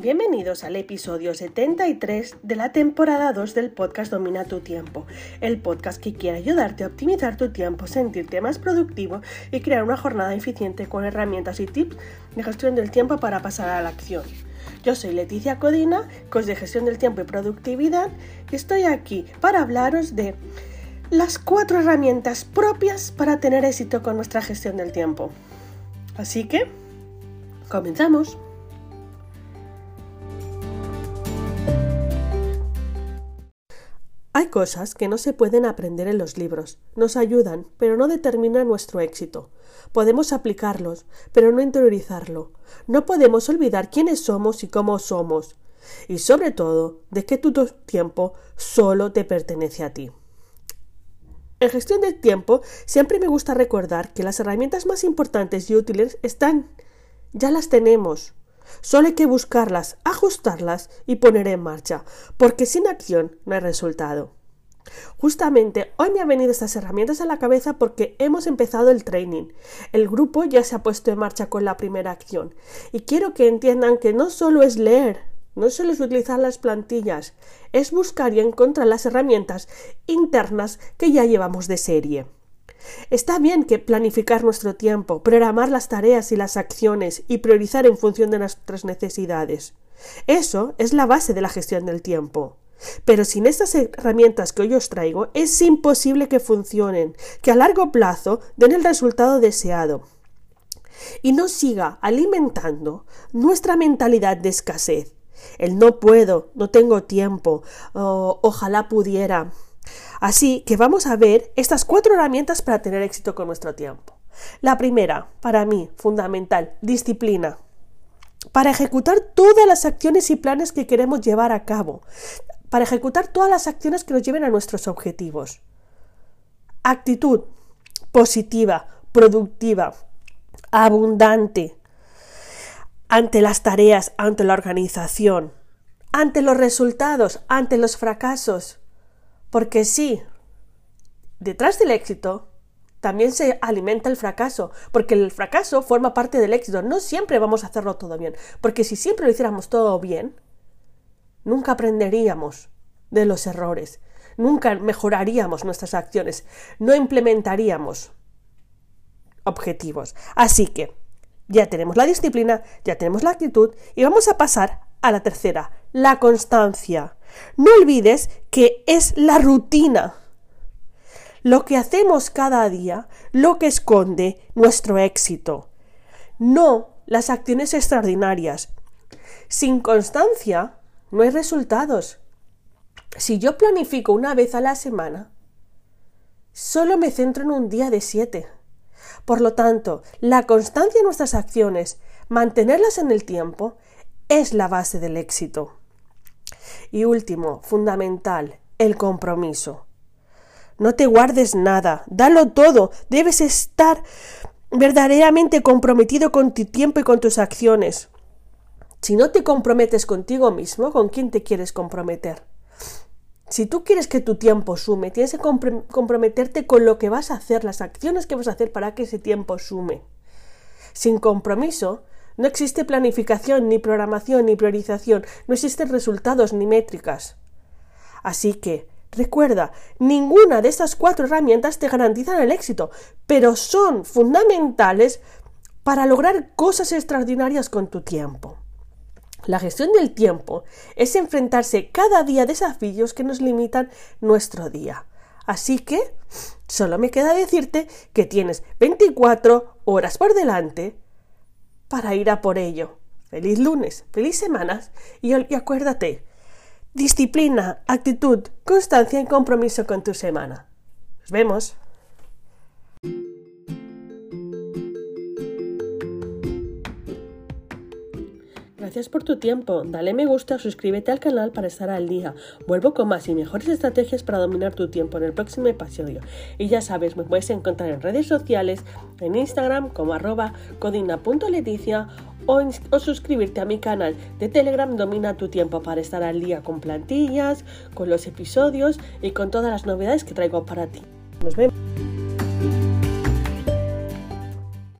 Bienvenidos al episodio 73 de la temporada 2 del podcast Domina tu tiempo, el podcast que quiere ayudarte a optimizar tu tiempo, sentirte más productivo y crear una jornada eficiente con herramientas y tips de gestión del tiempo para pasar a la acción. Yo soy Leticia Codina, coach de gestión del tiempo y productividad, y estoy aquí para hablaros de las cuatro herramientas propias para tener éxito con nuestra gestión del tiempo. Así que, comenzamos. Hay cosas que no se pueden aprender en los libros. Nos ayudan, pero no determinan nuestro éxito. Podemos aplicarlos, pero no interiorizarlo. No podemos olvidar quiénes somos y cómo somos. Y sobre todo, de que tu tiempo solo te pertenece a ti. En gestión del tiempo, siempre me gusta recordar que las herramientas más importantes y útiles están. Ya las tenemos. Solo hay que buscarlas, ajustarlas y poner en marcha, porque sin acción no hay resultado. Justamente hoy me han venido estas herramientas a la cabeza porque hemos empezado el training. El grupo ya se ha puesto en marcha con la primera acción y quiero que entiendan que no solo es leer, no solo es utilizar las plantillas, es buscar y encontrar las herramientas internas que ya llevamos de serie. Está bien que planificar nuestro tiempo, programar las tareas y las acciones y priorizar en función de nuestras necesidades. Eso es la base de la gestión del tiempo. Pero sin estas herramientas que hoy os traigo, es imposible que funcionen, que a largo plazo den el resultado deseado y no siga alimentando nuestra mentalidad de escasez. El no puedo, no tengo tiempo, ojalá pudiera. Así que vamos a ver estas cuatro herramientas para tener éxito con nuestro tiempo. La primera, para mí, fundamental, disciplina. Para ejecutar todas las acciones y planes que queremos llevar a cabo. Para ejecutar todas las acciones que nos lleven a nuestros objetivos. Actitud positiva, productiva, abundante ante las tareas, ante la organización, ante los resultados, ante los fracasos. Porque sí, detrás del éxito también se alimenta el fracaso, porque el fracaso forma parte del éxito. No siempre vamos a hacerlo todo bien, porque si siempre lo hiciéramos todo bien, nunca aprenderíamos de los errores, nunca mejoraríamos nuestras acciones, no implementaríamos objetivos. Así que ya tenemos la disciplina, ya tenemos la actitud y vamos a pasar a la tercera, la constancia. No olvides que es la rutina. Lo que hacemos cada día, lo que esconde nuestro éxito. No las acciones extraordinarias. Sin constancia no hay resultados. Si yo planifico una vez a la semana, solo me centro en un día de siete. Por lo tanto, la constancia en nuestras acciones, mantenerlas en el tiempo, es la base del éxito. Y último, fundamental, el compromiso. No te guardes nada, dalo todo, debes estar verdaderamente comprometido con tu tiempo y con tus acciones. Si no te comprometes contigo mismo, ¿con quién te quieres comprometer? Si tú quieres que tu tiempo sume, tienes que comprometerte con lo que vas a hacer, las acciones que vas a hacer para que ese tiempo sume. Sin compromiso, no existe planificación, ni programación, ni priorización, no existen resultados ni métricas. Así que, recuerda, ninguna de estas cuatro herramientas te garantizan el éxito, pero son fundamentales para lograr cosas extraordinarias con tu tiempo. La gestión del tiempo es enfrentarse cada día a desafíos que nos limitan nuestro día. Así que solo me queda decirte que tienes 24 horas por delante para ir a por ello. Feliz lunes, feliz semanas y, y acuérdate, disciplina, actitud, constancia y compromiso con tu semana. Nos vemos. Gracias por tu tiempo. Dale me gusta, suscríbete al canal para estar al día. Vuelvo con más y mejores estrategias para dominar tu tiempo en el próximo episodio. Y ya sabes, me puedes encontrar en redes sociales, en Instagram como arroba codina.leticia o, o suscribirte a mi canal de Telegram Domina tu tiempo para estar al día con plantillas, con los episodios y con todas las novedades que traigo para ti. Nos vemos.